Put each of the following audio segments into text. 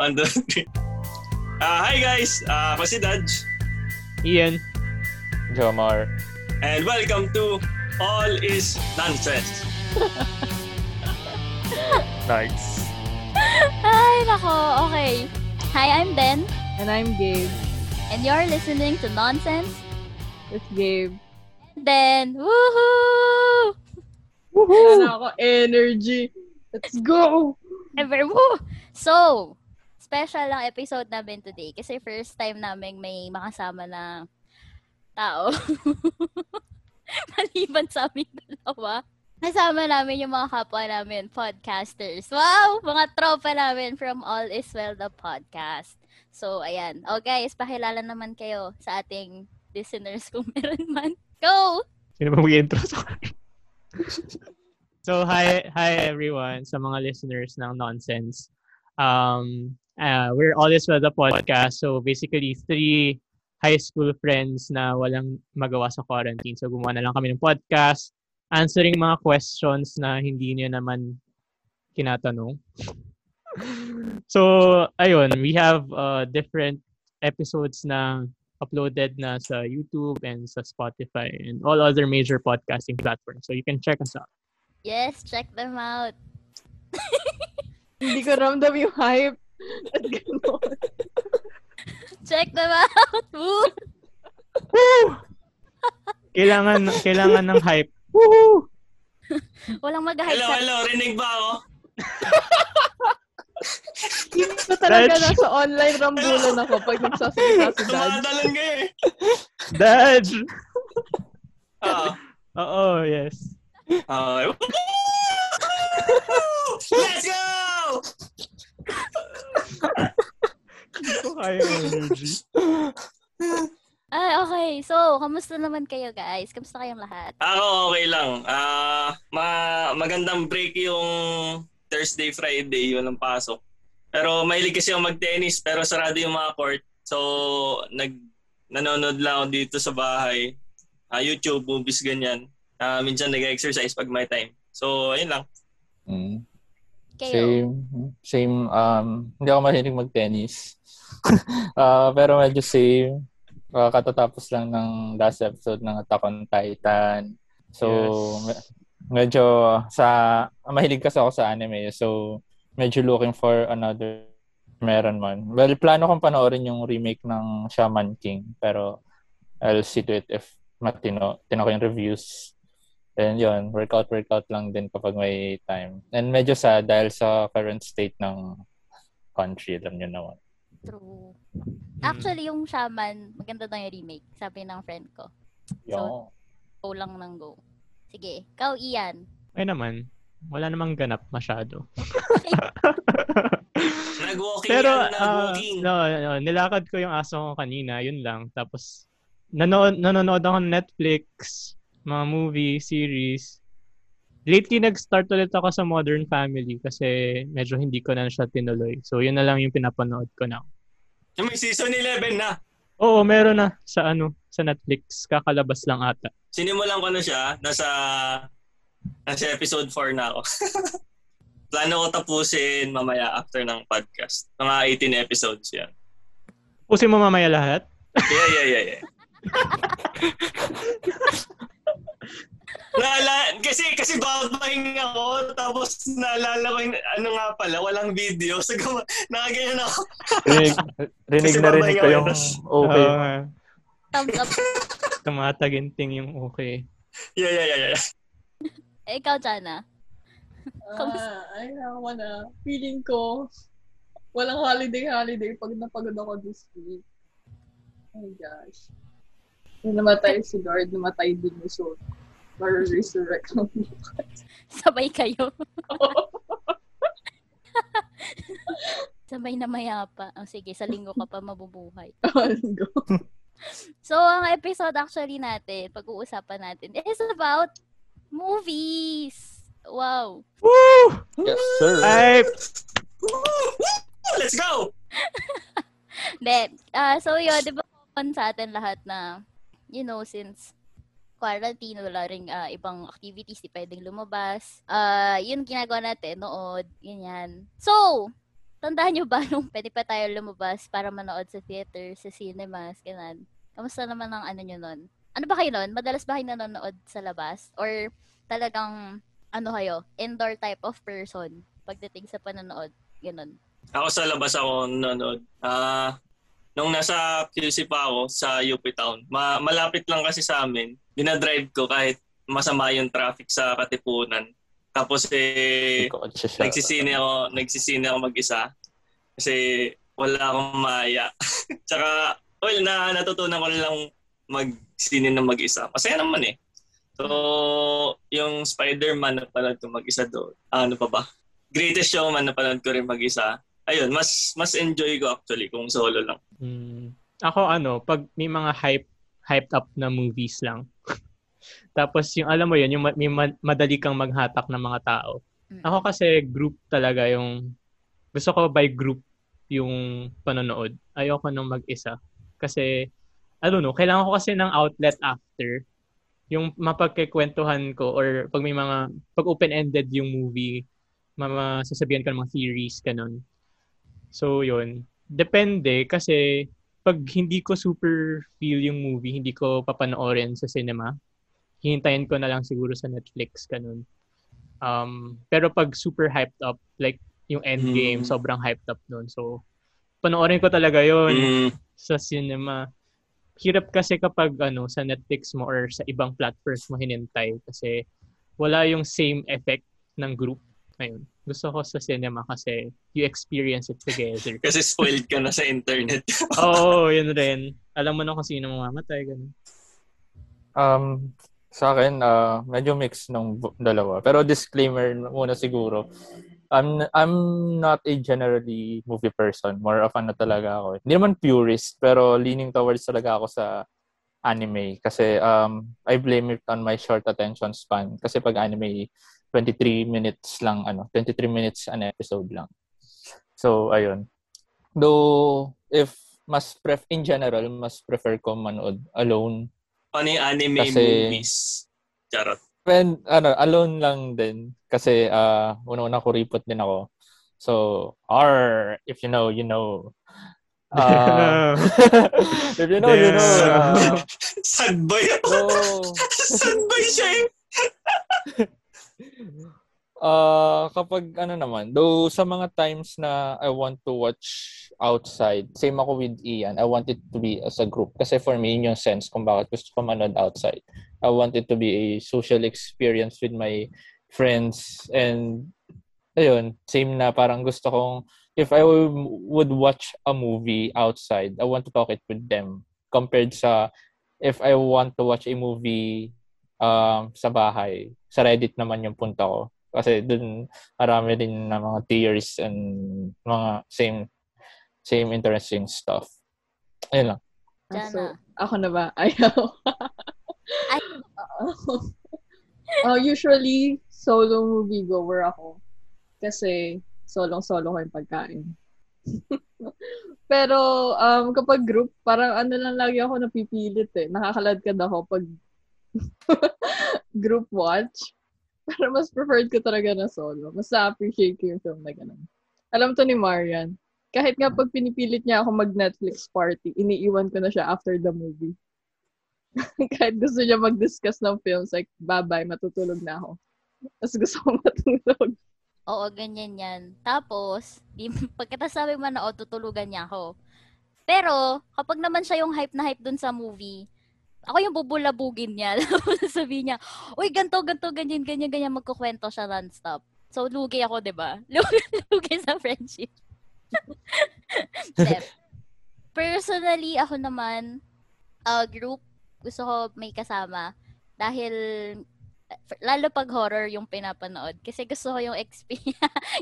On the uh, Hi guys, uh, ako si Dodge. Ian. Jomar. And welcome to All is Nonsense. Nice. Ay, nako. Okay. Hi, I'm Ben. And I'm Gabe. And you're listening to Nonsense. With Gabe. Then, woohoo! Wala na ako energy. Let's go! Ever, woo! So, special lang episode namin today kasi first time namin may makasama na tao. Maliban sa amin dalawa. Kasama namin yung mga kapwa namin, podcasters. Wow! Mga tropa namin from All Is Well the podcast. So, ayan. O guys, pakilala naman kayo sa ating listeners kung meron man. Go! Sino ba mag-intro So, hi, hi everyone sa mga listeners ng Nonsense. Um, uh, we're all this with the podcast. So, basically, three high school friends na walang magawa sa quarantine. So, gumawa na lang kami ng podcast, answering mga questions na hindi niyo naman kinatanong. so, ayun, we have uh, different episodes na uploaded na sa YouTube and sa Spotify and all other major podcasting platforms. So you can check us out. Yes, check them out. Hindi ko ramdam yung hype. At. Check them out! Woo! Woo! kailangan kailangan ng hype. Woohoo! Walang mag-hype Hello, sa... hello, rinig ba ako? Hindi ko talaga Dodge. nasa online rambulan ako pag nagsasalita si Dad. Tumatalan kayo eh. Dodge! Ah, Oo, yes. okay. Let's go! Hindi ko kaya yung energy. Ay, okay. So, kamusta naman kayo, guys? Kamusta kayong lahat? Ako okay lang. Ah, ma magandang break yung Thursday, Friday, walang pasok. Pero mahilig kasi ako mag-tennis pero sarado yung mga court. So, nag nanonood lang ako dito sa bahay. Ah, YouTube, movies, ganyan. Ah, minsan nag-exercise pag may time. So, ayun lang. Mm. Kayo? Same. Same. Um, hindi ako mahilig mag-tennis. Ah, pero medyo same. Ah, katatapos lang ng last episode ng Attack on Titan. So, Yes. me- medyo sa mahilig kasi ako sa anime. So, medyo looking for another meron man. Well, plano kong panoorin yung remake ng Shaman King. Pero, I'll see to it if matino. Tino ko yung reviews. And yun, workout, workout lang din kapag may time. And medyo sad dahil sa current state ng country, alam nyo naman. True. Actually, yung Shaman, maganda daw yung remake. Sabi ng friend ko. Yung, Go lang ng go. Sige. Ikaw, Ian. Ay naman, wala namang ganap masyado. Nag-walking Pero, yan, ah, nag-walking. no, no, nilakad ko yung aso ko kanina, yun lang. Tapos, nanood, nanonood ako ng Netflix, mga movie, series. Lately, nag-start ulit ako sa Modern Family kasi medyo hindi ko na siya tinuloy. So, yun na lang yung pinapanood ko na. Yung may season 11 na. Oo, meron na sa ano, sa Netflix. Kakalabas lang ata. Sinimulan ko na siya. Nasa, nasa episode 4 na ako. Plano ko tapusin mamaya after ng podcast. Mga 18 episodes yan. Pusin mo mamaya lahat. Yeah, yeah, yeah, yeah. Naala, kasi kasi babahing ako tapos naalala ko yung ano nga pala walang video so guma, nakaganyan ako rinig, rinig na rinig ko yung ako. okay. Up. tumataginting yung okay. yeah yeah yeah yeah Eh, ikaw, Jana. Ah, ay, ako na. Feeling ko, walang holiday-holiday pag napagod ako this week. Oh my gosh. Nung namatay si Lord, namatay din yung soul. Mar-resurrect ng bukas. Sabay kayo. Sabay na mayapa. Oh, sige, sa linggo ka pa mabubuhay. So, ang episode actually natin, pag-uusapan natin, is about movies. Wow. Woo! Yes, sir. Ay, let's go Hindi. ah so, yun, di ba common sa atin lahat na, you know, since quarantine, wala ring ah, ibang activities, di pwedeng lumabas. Ah, yun ginagawa natin, nood, ganyan. So, tandaan nyo ba nung pwede pa tayo lumabas para manood sa theater, sa cinemas, ganun? Kamusta naman ang ano nyo nun? Ano ba kayo nun? Madalas ba kayo nanonood sa labas? Or talagang, ano kayo, indoor type of person pagdating sa panonood? Ganun. Ako sa labas ako nanonood. Ah, nung nasa QC pa ako sa UP Town, ma- malapit lang kasi sa amin. Dinadrive ko kahit masama yung traffic sa Katipunan. Tapos eh, nagsisine ako, nagsisine ako mag-isa. Kasi wala akong maya. Tsaka, well, na, natutunan ko lang mag-sine na mag-isa. Masaya naman eh. So, yung Spider-Man na pala ko mag-isa doon. Ano pa ba? Greatest Showman na pala ko rin mag-isa. Ayun, mas mas enjoy ko actually kung solo lang. Mm. Ako ano, pag may mga hype hyped up na movies lang. Tapos yung alam mo yun, yung ma- may ma- madali kang maghatak ng mga tao. Mm. Ako kasi group talaga yung gusto ko by group yung panonood. Ayoko nang mag-isa. Kasi I don't know, kailangan ko kasi ng outlet after yung mapagkikwentuhan ko or pag may mga pag open-ended yung movie, masasabihan ko ng mga theories kanon. So yun, depende kasi pag hindi ko super feel yung movie, hindi ko papanoorin sa cinema, hihintayin ko na lang siguro sa Netflix ganun. Um, pero pag super hyped up, like yung Endgame, Mm. sobrang hyped up nun. So, panoorin ko talaga yon Mm, sa cinema. Hirap kasi kapag ano sa Netflix mo or sa ibang platforms mo hinintay kasi wala yung same effect ng group. Ayun. Gusto ko sa cinema kasi you experience it together. kasi spoiled ka na sa internet. Oo, yun rin. Alam mo na kung sino mamamatay. Ganun. Um, sa akin, uh, medyo mix ng dalawa. Pero disclaimer muna siguro. I'm, I'm not a generally movie person. More of ano talaga ako. Hindi naman purist, pero leaning towards talaga ako sa anime. Kasi um, I blame it on my short attention span. Kasi pag anime, 23 minutes lang, ano, 23 minutes an episode lang. So, ayun. Though, if mas pref in general, mas prefer ko manood alone ano yung anime Kasi- movies? Charot. When, ano, alone lang din. Kasi, uh, una-una kuripot din ako. So, or if you know, you know. Uh, if you know, you know. Uh, Sad boy so, Sad boy siya eh. Uh, kapag ano naman, though sa mga times na I want to watch outside, same ako with Ian, I want it to be as a group. Kasi for me, yun yung sense kung bakit gusto ko manood outside. I want it to be a social experience with my friends and ayun, same na parang gusto kong if I would watch a movie outside, I want to talk it with them compared sa if I want to watch a movie um, sa bahay, sa Reddit naman yung punta ko. Kasi dun marami din na mga theories and mga same same interesting stuff. Ayun lang. Ah, So, Jana. ako na ba? Ayaw. Ay. uh, usually, solo movie goer ako. Kasi, solong-solo ko yung pagkain. Pero, um, kapag group, parang ano lang lagi ako napipilit eh. Nakakaladkad ako pag group watch. Pero mas preferred ko talaga na solo. Mas na-appreciate ko yung film na ganun. Alam to ni Marian. Kahit nga pag pinipilit niya ako mag-Netflix party, iniiwan ko na siya after the movie. Kahit gusto niya mag-discuss ng films, like, bye-bye, matutulog na ako. Tapos gusto ko matulog. Oo, ganyan yan. Tapos, di, pagkatapos sabi man na, tutulugan niya ako. Pero, kapag naman siya yung hype na hype dun sa movie, ako yung bubulabugin niya. Sabi niya, uy, ganto, ganto, ganyan, ganyan, ganyan, magkukwento siya non-stop. So, lugi ako, di ba? Lugi sa friendship. Personally, ako naman, uh, group, gusto ko may kasama. Dahil, lalo pag horror yung pinapanood. Kasi gusto ko yung experience.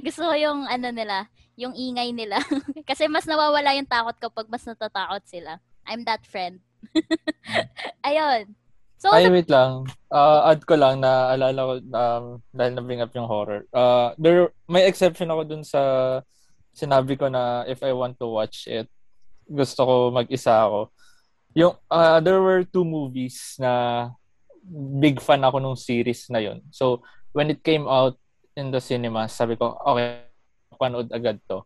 gusto ko yung ano nila, yung ingay nila. Kasi mas nawawala yung takot kapag mas natatakot sila. I'm that friend. Ayun. So, Ay, wait lang. Uh, add ko lang na alala ko um, dahil na-bring up yung horror. Uh, there, may exception ako dun sa sinabi ko na if I want to watch it, gusto ko mag-isa ako. Yung, uh, there were two movies na big fan ako nung series na yon. So, when it came out in the cinema, sabi ko, okay, panood agad to.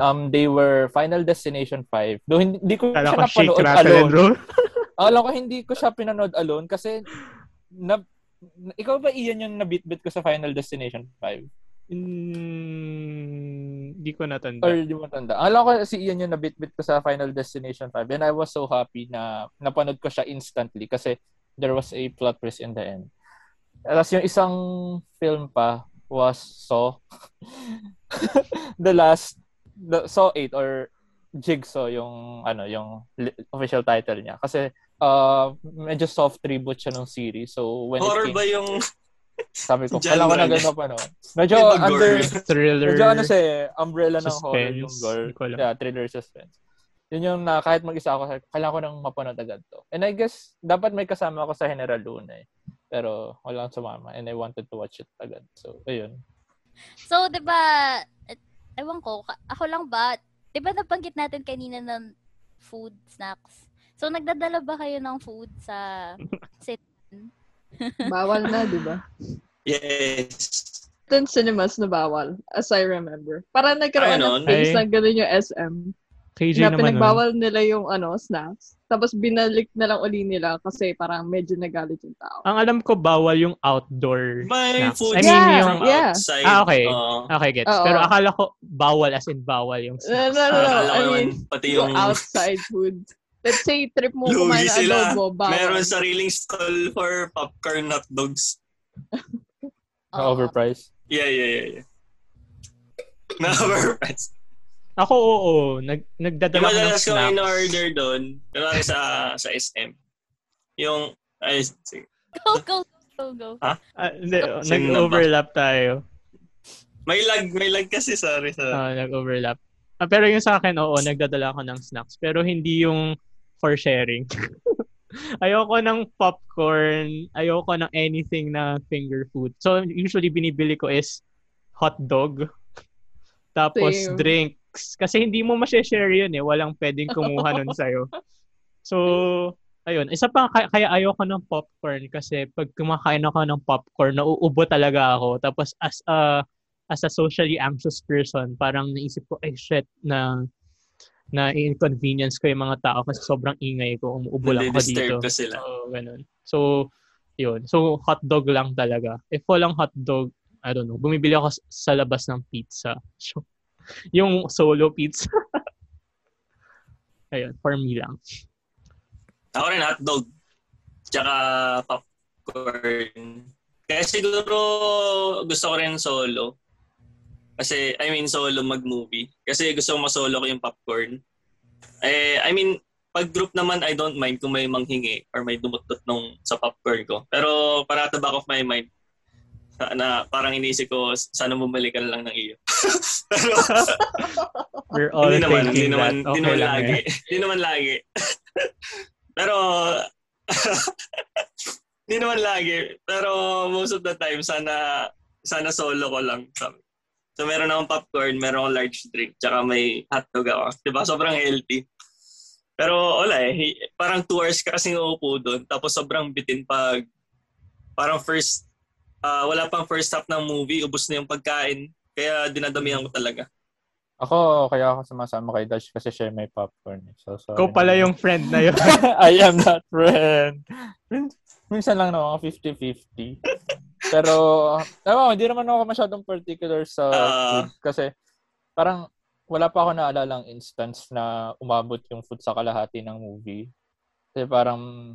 Um, they were Final Destination 5. Though hindi, hindi ko Kala siya ko shake, napanood and alone. Alam ko hindi ko siya pinanood alone kasi na, ikaw ba iyan yung nabitbit ko sa Final Destination 5? Mm, Hindi ko natanda. Or di mo tanda. Alam ko si Ian yung nabitbit ko sa Final Destination 5 and I was so happy na napanood ko siya instantly kasi there was a plot twist in the end. Tapos yung isang film pa was Saw. the last, the Saw 8 or Jigsaw yung ano yung li- official title niya kasi uh, medyo soft reboot siya ng series so when Horror it came, ba yung sabi ko kailangan ko na ganito pa no medyo under? Thriller. Medyo ano siya eh, umbrella ng horror Suspense. yung gore. Yeah, thriller suspense. Yun yung na kahit mag-isa ako, kailangan ko nang mapanood agad to. And I guess, dapat may kasama ako sa General Luna eh. Pero walang sumama and I wanted to watch it agad. So, ayun. So, di ba, ewan ko, ako lang ba, di ba nabanggit natin kanina ng food, snacks? So, nagdadala ba kayo ng food sa sit? Bawal na, di ba? Yes. Certain cinemas na bawal, as I remember. Para nagkaroon Ay, ng nun? Ay. na gano'n yung SM. KJ na naman. nun. pinagbawal nila yung ano, snacks. Tapos binalik na lang uli nila kasi parang medyo nagalit yung tao. Ang alam ko, bawal yung outdoor May snacks. food I mean, Yeah, yung... yeah. outside. Ah, okay. Oo. Okay, gets. Oo. Pero akala ko, bawal as in bawal yung No, snacks. no, no, no. Akala ko I mean, pati yung yung outside food. Let's say, trip mo kumain ng sila. adobo, bawal. meron sariling stall for popcorn hot dogs. Na overpriced. Yeah, yeah, yeah. yeah. Na overpriced. Ako, oo. Nag, Yung nagdadala ko ng madalas ko snacks. in-order doon, kunwari sa, sa SM, yung, ay, sige. Go, go, go, go. Ah, hindi, Same nag-overlap tayo. may lag, may lag kasi, sorry. sorry. Ah, nag-overlap. Ah, pero yung sa akin, oo, nagdadala ako ng snacks. Pero hindi yung for sharing. ayoko ng popcorn. Ayoko ng anything na finger food. So, usually binibili ko is hot dog. Tapos Same. Drinks. Kasi hindi mo ma-share yun eh. Walang pwedeng kumuha nun sa'yo. So, ayun. Isa pa, kaya, ayoko ng popcorn kasi pag kumakain ako ng popcorn, nauubo talaga ako. Tapos as a as a socially anxious person, parang naisip ko, ay shit, na na inconvenience ko yung mga tao kasi sobrang ingay ko, umuubo lang ako dito. Ko sila. So, ganun. So, yun. So, hot dog lang talaga. If walang hot dog, I don't know, bumibili ako sa labas ng pizza. So, yung solo pizza. Ayun, for me lang. Ako rin hotdog. Tsaka popcorn. Kaya siguro gusto ko rin solo. Kasi, I mean, solo mag-movie. Kasi gusto ko masolo ko yung popcorn. Eh, I mean, pag group naman, I don't mind kung may manghingi or may dumutot nung sa popcorn ko. Pero para at the back of my mind, na, na parang inisip ko, sana bumalikan lang ng iyo. Pero, We're all hindi naman, hindi naman, that. hindi Okay naman lagi. eh. Hindi naman lagi. Pero, hindi naman lagi. Pero most of the time, sana, sana solo ko lang. So, meron akong popcorn, meron akong large drink, tsaka may hotdog ako. Diba? Sobrang healthy. Pero wala eh. Parang two hours ka kasing uupo doon. Tapos sobrang bitin pag parang first, ah, wala pang first half ng movie, ubos na yung pagkain. Kaya dinadamihan ko talaga. Ako, kaya ako sumasama kay Dash kasi siya may popcorn. eh. So, sorry. Ikaw pala yung friend na yun. I am that friend. Min- Minsan lang naman, 50-50. Pero, ewan ko, hindi naman ako masyadong particular sa Ah. food. Kasi, parang, wala pa ako naalalang instance na umabot yung food sa kalahati ng movie. Kasi parang,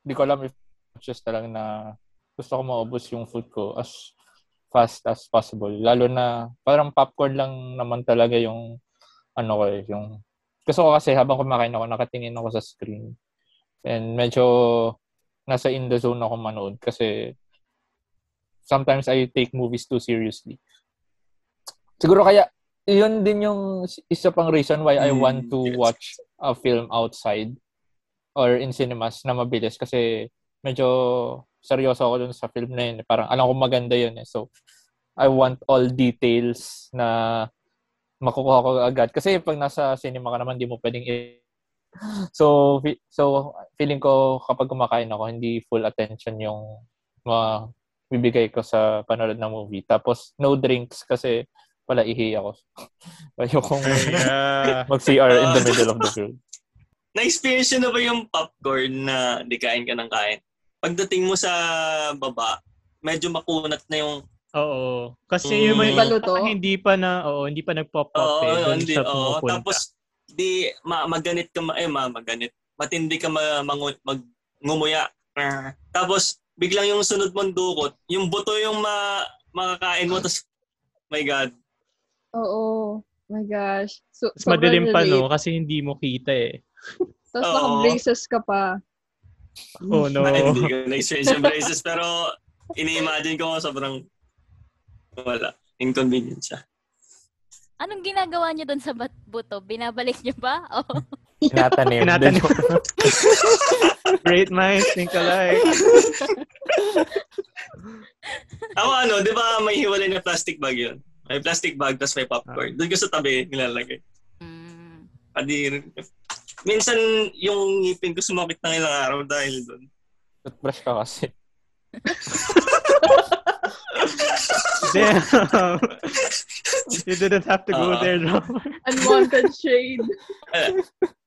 hindi ko alam if just na lang na gusto ko maubos yung food ko as fast as possible. Lalo na, parang popcorn lang naman talaga yung, ano ko eh, yung, gusto ko kasi habang kumakain ako, nakatingin ako sa screen. And medyo, nasa in the zone ako manood kasi sometimes I take movies too seriously. Siguro kaya, yun din yung isa pang reason why I want to yes. watch a film outside or in cinemas na mabilis kasi medyo seryoso ako dun sa film na yun. Parang alam ko maganda yun eh. So, I want all details na makukuha ko agad. Kasi pag nasa cinema ka naman, di mo pwedeng i- So, fi- so feeling ko kapag kumakain ako, hindi full attention yung mga bibigay ko sa panonood ng movie. Tapos, no drinks kasi pala ihi ako. Ayokong Yeah. mag-CR in the middle of the field. Na-experience na ba yung popcorn na di kain ka ng kain? Pagdating mo sa baba, medyo makunat na yung Oo. Kasi Mm. yung may Baluto? hindi pa na, oo, hindi pa nag-pop up Oo, eh. Dun hindi. Oo, tapos di ma maganit ka ma, eh ma, maganit. Matindi ka ma, mangu, magnumuya. Ah. Tapos biglang yung sunod mong dukot, yung buto yung ma, makakain mo tapos my god. Oo. My gosh. So, Mas madilim pa, no? Kasi hindi mo kita eh. Tapos naka-braces ka pa. Oh, no. Ay, hindi ko na-experience yung braces pero ini-imagine ko sobrang wala. Inconvenient siya. Anong ginagawa niyo doon sa bat- buto? Binabalik niyo ba? O Tinatanim. Tinatanim. Great minds think alike. Ako ano, di ba may hiwalay na plastic bag yun? May plastic bag tapos may popcorn. Doon ko sa tabi nilalagay. Mm. Kadiri. Minsan yung ngipin ko sumakit ng ilang araw dahil doon. Toothbrush ka kasi. Damn. you didn't have to go Oo. there, no? Unwanted shade.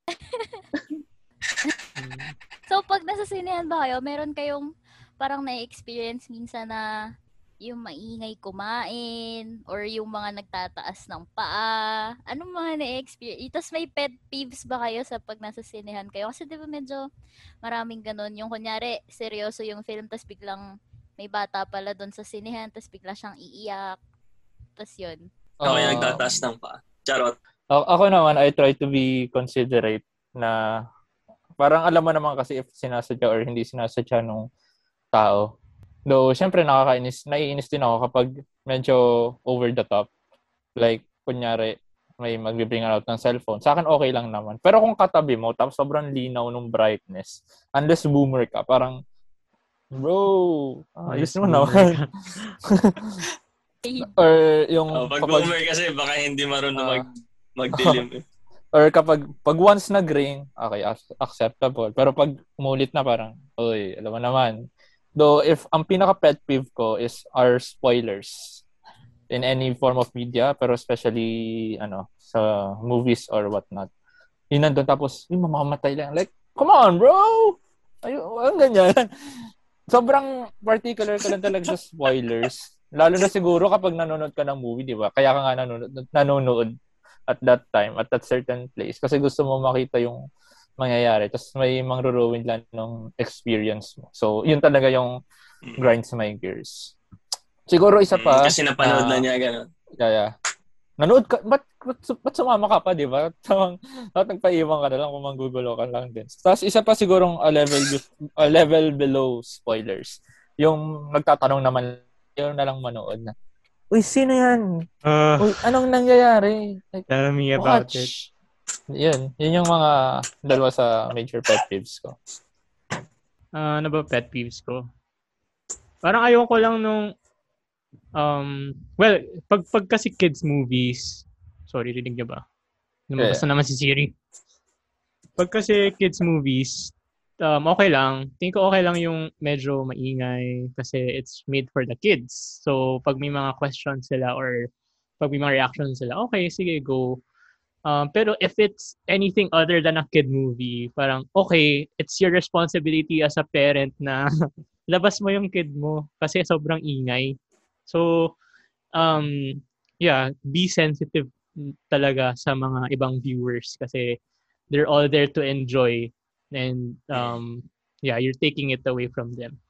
So, pag nasa sinehan ba kayo, meron kayong parang na-experience minsan na yung maingay kumain or yung mga nagtataas ng paa. Anong mga na-experience? Tapos may pet peeves ba kayo sa pag nasa sinehan kayo? Kasi di ba medyo maraming ganun. Yung kunyari, seryoso yung film, tapos biglang may bata pala doon sa sinehan, tapos bigla siyang iiyak. Tapos yun. Ako Ah. yung nagtataas ng paa. Charot. Ako naman, I try to be considerate na parang alam mo naman kasi if sinasadya or hindi sinasadya nung tao. Though, syempre nakakainis, naiinis din ako kapag medyo over the top. Like, kunyari, may mag-bring out ng cellphone. Sa akin, okay lang naman. Pero kung katabi mo, tapos sobrang linaw ng brightness, unless boomer ka, parang, bro, ayos mo naman. or yung, Oh, pag kapag- boomer kasi baka hindi marunong Ah. mag magdilim. eh. Or kapag pag once nag-ring, okay, ac- acceptable. Pero pag umulit na parang, oy, alam mo naman. Though if ang pinaka pet peeve ko is our spoilers in any form of media, pero especially ano, sa movies or whatnot. Yun nandun tapos, yung mamamatay lang. Like, come on, bro! Ay, ang ganyan. Sobrang particular ka lang talaga sa spoilers. Lalo na siguro kapag nanonood ka ng movie, di ba? Kaya ka nga nanonood, nanonood at that time, at that certain place. Kasi gusto mo makita yung mangyayari. Tapos may mangruruin lang ng experience mo. So, yun talaga yung Mm. grinds my gears. Siguro isa pa. Mm, Kasi napanood na ah, niya gano'n. Yeah, yeah. Nanood ka, ba't, ba't, ba't sumama ka pa, di ba? Tawang, dapat nagpaiwan ka na lang kung manggugulo ka lang din. Tapos isa pa sigurong a level, a level below spoilers. Yung nagtatanong naman, yun na lang manood na, Uy, sino yan? Uh, Uy, anong nangyayari? Like, tell me about it. Yun. Yun yung mga dalawa sa major pet peeves ko. Ah, ano ba pet peeves ko? Parang ayoko lang nung um well, pag pag kasi kids movies, sorry, rinig niyo ba? Lumabas na naman si Siri. Pag kasi kids movies, um, okay lang. Tingin ko okay lang yung medyo maingay kasi it's made for the kids. So, pag may mga questions sila or pag may mga reactions sila, okay, sige, go. Um, pero if it's anything other than a kid movie, parang, okay, it's your responsibility as a parent na labas mo yung kid mo kasi sobrang ingay. So, um, yeah, be sensitive talaga sa mga ibang viewers kasi they're all there to enjoy and um, yeah, you're taking it away from them.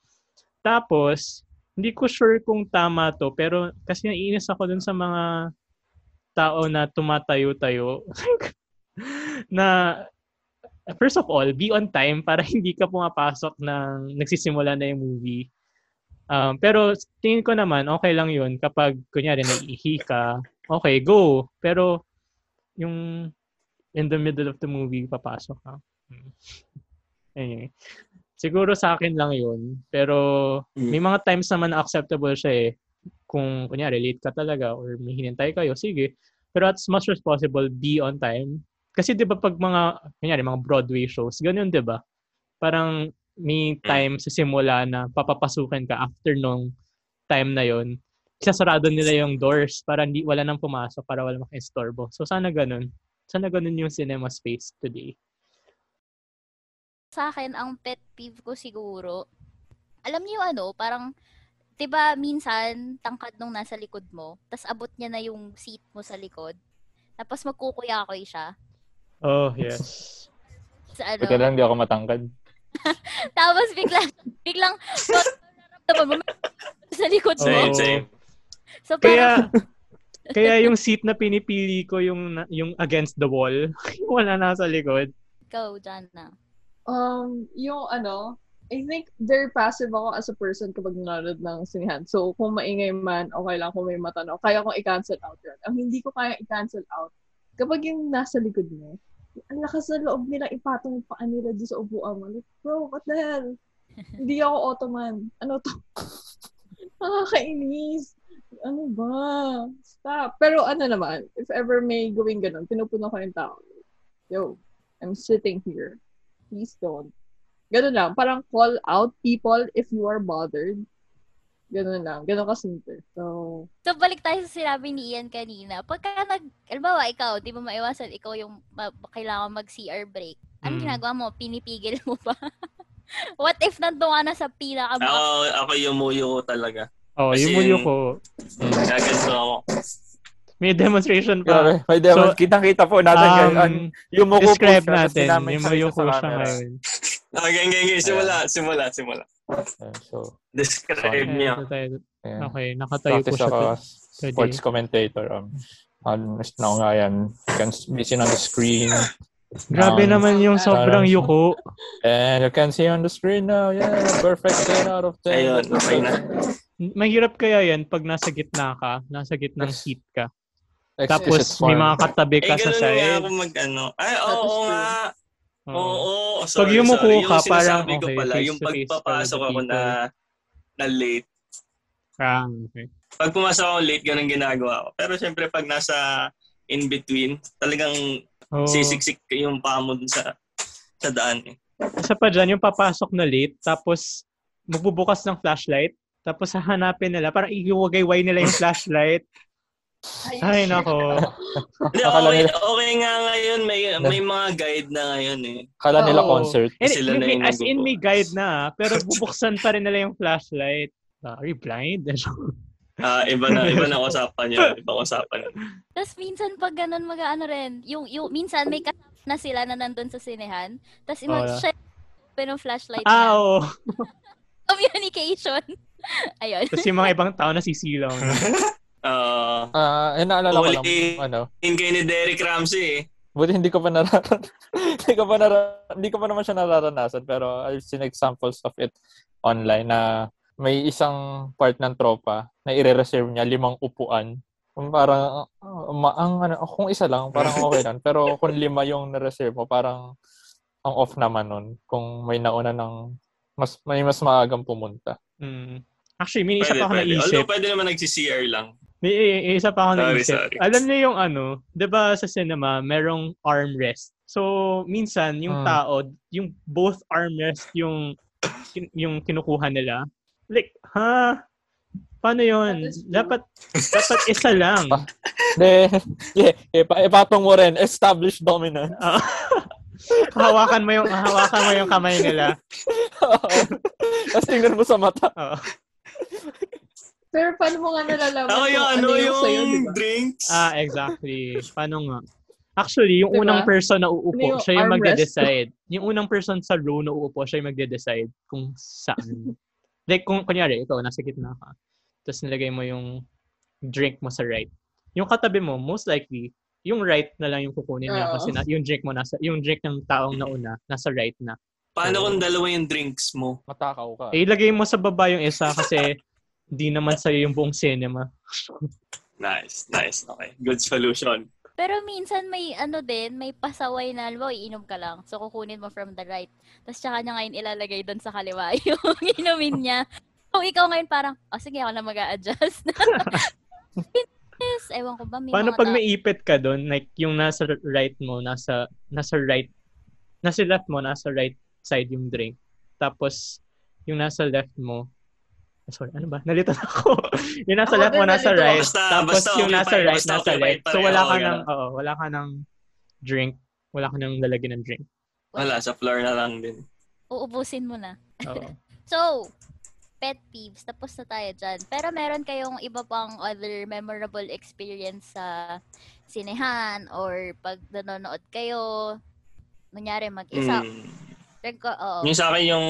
Tapos, hindi ko sure kung tama to, pero kasi naiinis ako dun sa mga tao na tumatayo-tayo na first of all, be on time para hindi ka pumapasok ng nagsisimula na yung movie. Um, pero tingin ko naman, okay lang yun kapag, kunyari, naiihi ka, okay, go. Pero, yung in the middle of the movie, papasok ka. Hmm. Anyway. Siguro sa akin lang yun. Pero, Mm. may mga times naman na acceptable siya eh. Kung, kunyari, late ka talaga or may hinintay kayo, sige. Pero as much as possible, be on time. Kasi di ba pag mga, kunyari, mga Broadway shows, ganun di ba? Parang may time sa simula na papapasukin ka after nung time na yon sasarado nila yung doors para hindi wala nang pumasok para wala maka-istorbo. So sana ganun. Sana ganun yung cinema space today. Sa akin, ang pet peeve ko siguro, alam niyo ano, parang, 'di ba minsan tangkad nung nasa likod mo, tas abot niya na yung seat mo sa likod. Tapos magkukuya-koy siya. Oh, yes. Sa ano. Teka lang, hindi ako matangkad. Tapos biglang, biglang, nararamdaman mo sa likod mo. Same, Oo. same. So parang, Kaya kaya yung seat na pinipili ko yung na- yung against the wall, yung wala nasa likod. ikaw, Jana. Um, yung ano, I think very passive ako as a person kapag nanonood ng sinihan. So, kung maingay man, okay lang kung may matanong. Kaya kong i-cancel out yun. Ang hindi ko kaya i-cancel out, kapag yung nasa likod mo, ang lakas na loob nila ipatong paa nila doon sa upuan mo. Like, bro, what the hell? hindi ako Ottoman. Ano to? Nakakainis. Ano ba? Stop. Pero ano naman, if ever may gawing ganun, pinupuno ko yung tao. Yo, I'm sitting here. Please don't. Ganun lang. Parang call out people if you are bothered. Ganun lang. Ganun kasimple. So, So, balik tayo sa sinabi ni Ian kanina. Pagka nag, alimbawa, ikaw, di mo maiwasan, ikaw yung ma- kailangan mag-CR break. Anong Mm. ginagawa mo? Pinipigil mo ba? What if nandun ka na sa pinaka Ako, ako yung muyo ko talaga. Oh, As yung mulyo in- ko. Gaganto ako. May demonstration pa. May demo. So, Kitang-kita po natin Um, ngayon. Yung muko describe po siya, tapos natin. Yung sa ko siya ngayon. Okay, okay, okay. Simula, simula, simula. Ayan, So, Describe Ayan, niya. ayan. Okay, nakatayo po Practice siya. ako to- as sports commentator. Um, honest na ako nga yan. You can be seen on the screen. Grabe Um, naman yung sobrang yuko. And you can see on the screen now. Yeah, perfect 10 out of 10. Ayun, okay na. Mahirap kaya yan pag nasa gitna ka, nasa gitnang seat ka. Tapos may mga katabi Eh, ka sa ganun nga side. ako mag ano. Ay, oo true. nga. Oo. Pag sorry, yumuko sorry. ka, yung parang, sinasabi ko okay, pala, yung pagpapasok ako na, na late. Ah, okay. Pag pumasok ako late, ganun ginagawa ko. Pero syempre, pag nasa in-between, talagang Oh. sisiksik yung paa mo sa, sa daan. Eh. Isa pa dyan, yung papasok na late, tapos magbubukas ng flashlight, tapos hahanapin nila, parang iiwagayway nila yung flashlight. Ay, nako. Hindi, Akala okay, nila- okay nga ngayon. May, may mga guide na ngayon eh. Kala nila Oo. concert. And, Sila na may- yung as in, may guide na, ah, pero bubuksan pa rin nila yung flashlight. Ah, are you blind? Ah, iba na, iba na usapan yun. Ibang usapan yun. Tapos minsan pag ganun mag-ano rin, yung, yung minsan may kasama na sila na nandun sa sinehan. Tapos Oh, mag yeah. open ng flashlight ah, na. oo. Communication. Ayun. Tapos yung mga ibang tao nasisilaw. Ah, Ah, eh, naalala ko lang, ano, yun kay ni Derek Ramsey eh. buti hindi ko pa nararan hindi ko pa nara- hindi ko pa naman siya nararanasan pero I've seen examples of it online na may isang part ng tropa na ire-reserve niya limang upuan. Kung Parang ma- ang ano, kung isa lang parang okay lang pero kung lima yung na-reserve mo parang ang off naman nun kung may nauna ng mas may mas maagang pumunta. Mm. Actually, may isa Pwede, pa ako naisip. Although pwede naman nag-CR lang. May may isa pa ako Sorry, naisip. sorry. Alam niyo yung ano, 'di ba sa cinema, merong armrest. So, minsan yung Hmm. tao, yung both armrest yung kin- yung kinukuha nila. Like, ha? Paano 'yon? Dapat dapat isa lang. Pa- De, yeah, ipa, ipatong mo rin established dominant. Ah. hawakan mo yung hawakan mo yung kamay nila. Tapos tingnan mo sa mata. Oo. Pero paano mo nga nalalaman Ako yung kung ano, yung, sa'yo, di ba? drinks. Ah, exactly. Paano nga? Actually, yung Diba? unang person na Ano uupo, yung siya yung magde-decide. Yung unang person sa row na uupo, siya yung magde-decide kung saan. like, kung kunyari, ikaw, nasa gitna ka. Tapos nilagay mo yung drink mo sa right. Yung katabi mo, most likely, yung right na lang yung kukunin niya Oo. kasi na, yung drink mo nasa yung drink ng taong nauna nasa right na. Paano kung dalawa yung drinks mo? Matakaw ka. Eh ilagay mo sa baba yung isa kasi di naman sa'yo yung buong cinema. Nice, nice. Okay, good solution. Pero minsan may ano din, may pasaway na, alam mo, iinom ka lang. So, kukunin mo from the right. Tapos, tsaka niya ngayon ilalagay doon sa kaliwa yung inumin niya. Kung ikaw ngayon parang, oh, sige, ako na mag adjust yes, ewan ko ba, may Paano pag may ipit ka doon, like yung nasa right mo, nasa nasa right, nasa left mo, nasa right side yung drink. Tapos yung nasa left mo, Sorry, ano ba? Nalito na ako. yung nasa Ako left mo nasa right. Basta- tapos basta yung okay nasa right, basta nasa okay left. So pareho, wala ka ng, oo, wala ka ng drink. Wala ka ng lalagyan ng drink. Wala, sa floor na lang din. Uubusin mo na. Oo. So, pet peeves, tapos na tayo dyan. Pero meron kayong iba pang other memorable experience sa sinehan or pag nanonood kayo, nangyari mag-isa. Mm. Reg- oo. Yung sa akin yung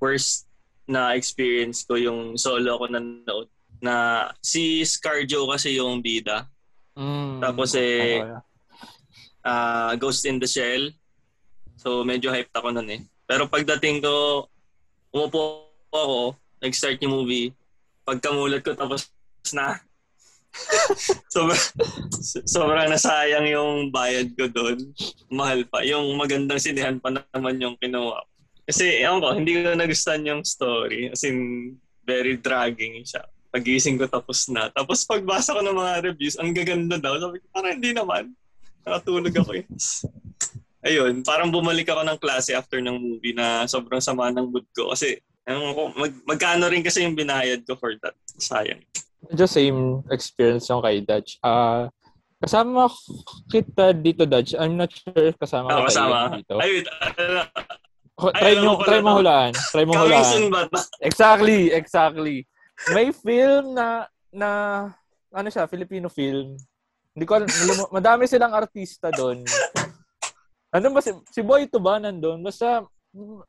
worst na experience ko yung solo ko nanonood na si Scarjo kasi yung bida. Mm. Tapos eh, ah Ghost in the Shell. So medyo hyped ako nun eh. Pero pagdating ko, umupo ako, nag-start yung movie. Pagkamulat ko tapos na. sobrang, sobrang nasayang yung bayad ko doon. Mahal pa. Yung magandang sinihan pa naman yung kinuha. Kasi, ewan ko, hindi ko nagustuhan yung story. As in, very dragging siya. Pagising ko tapos na. Tapos pagbasa ko ng mga reviews, ang gaganda daw. Sabi ko, parang hindi naman. Nakatulog ako eh. Ayun, parang bumalik ako ng klase after ng movie na sobrang sama ng mood ko. Kasi, ewan ko, mag, magkano rin kasi yung binayad ko for that. Sayang. Medyo same experience yung kay Dutch. Ah, kasama kita dito, Dutch. I'm not sure if kasama ka kasama. dito. Ayun, ano, Ho- ay, try ko pala try mo hulaan. Try mo hulaan. ba? Exactly, exactly. May film na na ano siya, Filipino film. Hindi ko alam, madami silang artista doon. Ano ba si, si Boy to ba nandun? Basta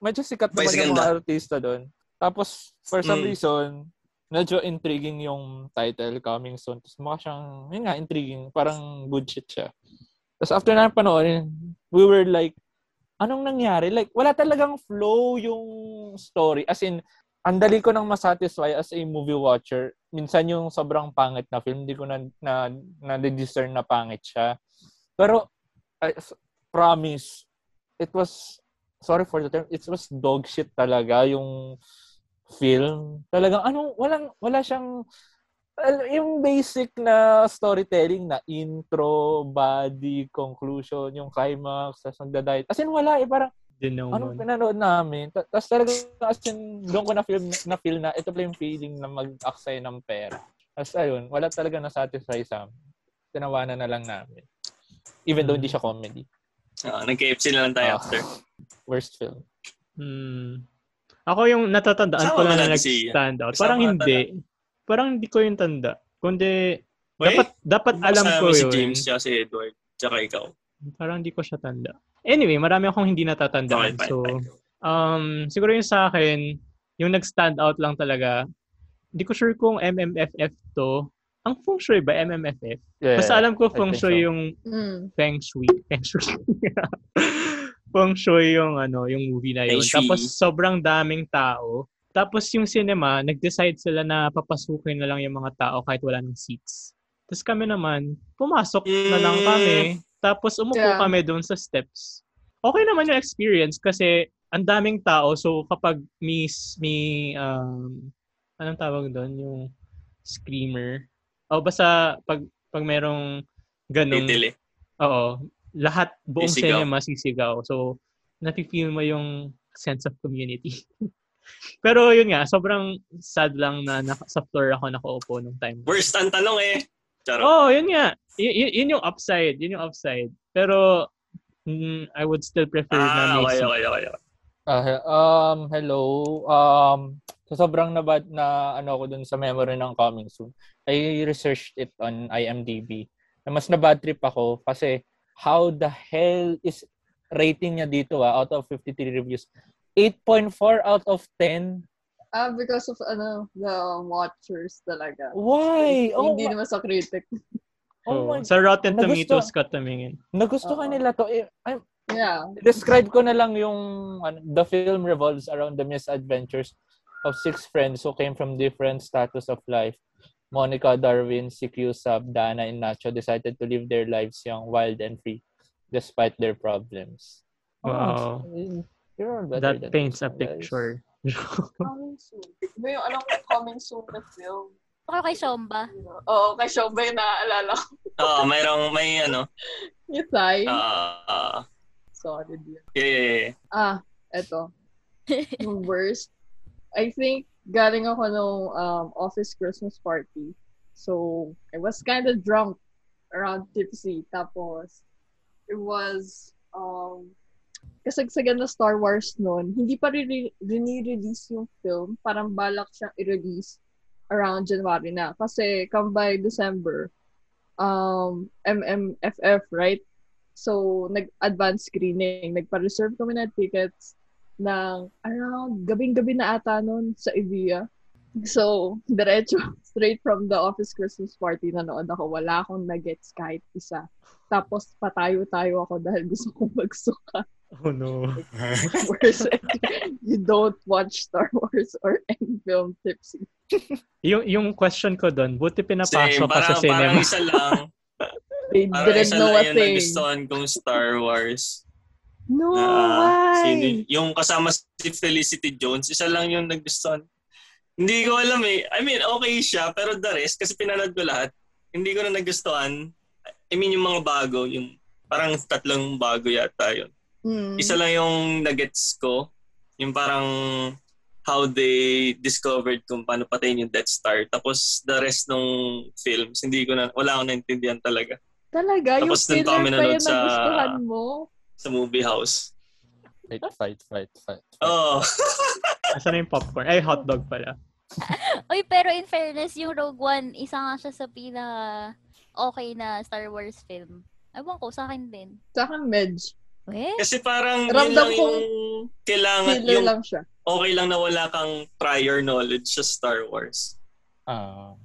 medyo sikat naman yung mga artista doon. Tapos for some Mm. reason, medyo intriguing yung title coming soon. Tapos mukha siyang, yun nga, intriguing. Parang good shit siya. Tapos after na panoorin, we were like, anong nangyari? Like, wala talagang flow yung story. As in, ang dali ko nang masatisfy as a movie watcher. Minsan yung sobrang pangit na film, hindi ko na, na, na discern na pangit siya. Pero, I promise, it was, sorry for the term, it was dog shit talaga yung film. Talagang, anong, walang, wala siyang, yung basic na storytelling na intro, body, conclusion, yung climax, tapos nagda-diet. As in, wala eh. Parang, naman. anong pinanood namin? Ta- Tapos talaga, as in, doon ko na feel, na feel na ito pala yung feeling na mag-aksay ng pera. Tapos ayun, wala talaga na-satisfy sa amin. Tinawanan na lang namin. Even though hindi siya comedy. Ah, Nag-KFC na lang tayo Ah. after. Worst film. Hmm. Ako yung natatandaan Kasama ko lang na nag-stand out. Parang hindi. Parang hindi ko yung tanda. Kundi, Wait, dapat dapat alam ko mo si yun. James tsaka si Edward. Tsaka ikaw. Parang hindi ko siya tanda. Anyway, marami akong hindi Okay, natatandaan. fine, so, fine. um, siguro yung sa akin, yung nag-stand out lang talaga, hindi ko sure kung MMFF to. Ang feng shui ba MMFF? Yeah, Basta alam ko feng shui so. yung Mm. feng shui. Feng shui. feng shui yung ano, yung movie na yun. Feng shui. Tapos sobrang daming tao. Tapos yung cinema, nag-decide sila na papasukin na lang yung mga tao kahit wala ng seats. Tapos kami naman, pumasok na lang kami. Tapos umupo Yeah. kami doon sa steps. Okay naman yung experience kasi ang daming tao. So kapag may, may um, anong tawag doon? Yung screamer. O basta pag, pag merong ganong, Titili. oo, lahat, buong Sisigaw. cinema sisigaw. So, nafe-feel mo yung sense of community. Pero yun nga, sobrang sad lang na, naka, sa floor ako nakaupo nung time. Worst ang tanong eh. Charot. Oh, yun nga. Y- y- yun yung upside. Yun yung upside. Pero, mm, I would still prefer na ah, may okay, okay, okay. okay. Ah, he- um, hello. Um, so sobrang nabad na ano ko dun sa memory ng coming soon. I researched it on IMDb. Na mas na bad trip ako kasi how the hell is rating niya dito ah, out of 53 reviews. 8.4 out of 10. Ah, because of ano, the watchers talaga. Why? Oh, Hindi naman sa critic. oh Oh, my sa Rotten Nagusto- Tomatoes ka tumingin. Nagustuhan Oo. nila to. Eh, I'm, Yeah. describe ko na lang yung ano, the film revolves around the misadventures of six friends who came from different status of life. Monica, Darwin, CQ, Sab, Dana, and Nacho decided to live their lives young, wild, and free despite their problems. Wow. Oh, you're all better That paints a picture. Coming soon. Iba yung alam ko coming soon na film. Ako kay Shomba. Oo, kay Shomba yung naaalala ko. Oo, mayroong, may ano. Yung Thai. ah ah, Solid yun. yeah, yeah, yeah. Ah, eto. Yung worst. I think galing ako nung um, office Christmas party. So, I was kind of drunk around tipsy. Tapos, it was, um, kasagsagan na Star Wars noon. Hindi pa rin release yung film. Parang balak siyang i-release around January na. Kasi come by December, um, MMFF, right? So, nag-advance screening. Nagpa-reserve kami ng tickets ng around gabing-gabi na ata noon sa Evia. So, diretso, straight from the office Christmas party na noon ako. Wala akong nagets kahit isa. Tapos, patayo-tayo ako dahil gusto kong magsuka. Oh no. you don't watch Star Wars or any film tipsy. yung, yung question ko doon, buti pinapasok Same, ka sa parang, cinema. parang isa lang. They Parang didn't isa know lang a yung thing. nagustuhan kong Star Wars. No, na why? sino, yung kasama si Felicity Jones, isa lang yung nagustuhan. Hindi ko alam eh. I mean, okay siya, pero the rest, kasi pinanood ko lahat, hindi ko na nagustuhan. I mean, yung mga bago, yung parang tatlong bago yata yun. Mm. Isa lang yung nuggets ko, yung parang how they discovered kung paano patayin yung Death Star. Tapos the rest ng films, hindi ko na, wala akong naintindihan talaga Talaga? Tapos yung filler pa yung sa- nagustuhan mo? sa movie house. Fight, fight, fight, fight. Oh, Asan na yung popcorn? Ay, hotdog pala. Uy, pero in fairness, yung Rogue One, isa nga siya sa pina okay na Star Wars film. Ewan ko, sa akin din. Sa akin, medj. Eh? kasi parang yun Ramdam lang kong yung kailangan, yung lang siya. okay lang na wala kang prior knowledge sa Star Wars. Ah.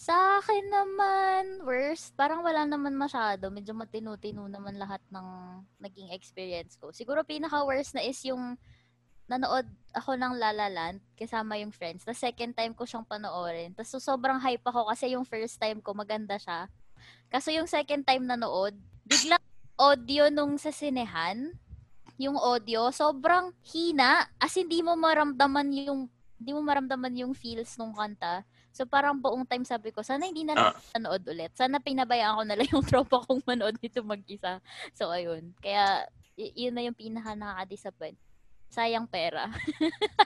Sa akin naman, worst, parang wala naman masyado. Medyo matinu-tinu naman lahat ng naging experience ko. Siguro pinaka-worst na is yung nanood ako ng La La Land kasama yung friends. The second time ko siyang panoorin. Tapos so, sobrang hype ako kasi yung first time ko maganda siya. Kaso yung second time nanood, biglang audio nung sa sinehan, yung audio, sobrang hina. As in, di mo maramdaman yung di mo maramdaman yung feels nung kanta. So parang buong time sabi ko, sana hindi na Ah. nanood ulit. Sana pinabayaan ko na lang yung tropa kong manood nito mag-isa. So ayun. Kaya y- yun na yung pinaka nakaka-disappoint. Sayang pera.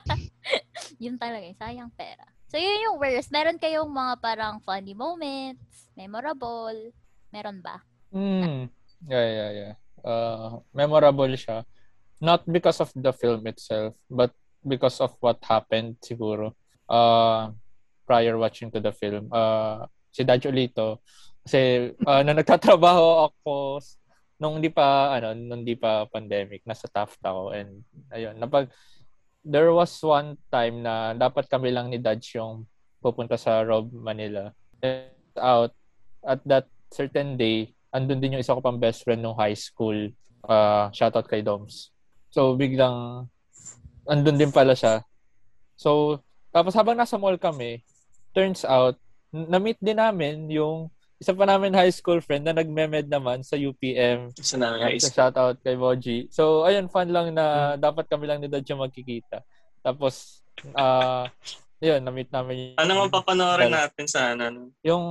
yun talaga, eh, sayang pera. So yun yung worst. Meron kayong mga parang funny moments, memorable, meron ba? Mm. Yeah, yeah, yeah. Uh, memorable siya. Not because of the film itself, but because of what happened siguro. Uh, prior watching to the film. Uh, si Dad Olito, kasi uh, na nagtatrabaho ako nung di pa ano nung di pa pandemic nasa Taft ako and ayun napag there was one time na dapat kami lang ni Dad yung pupunta sa Rob Manila And out at that certain day andun din yung isa ko pang best friend nung high school uh, shoutout kay Doms so biglang andun din pala siya so tapos habang nasa mall kami turns out na-meet din namin yung isa pa namin high school friend na nagme-med naman sa UPM Sa namin high sa school. shout out kay Moji. So, ayun, fun lang na dapat kami lang ni Dad yung magkikita. Tapos, ah, yun, na-meet namin yung, Ano nga papanoorin natin sana? No? yung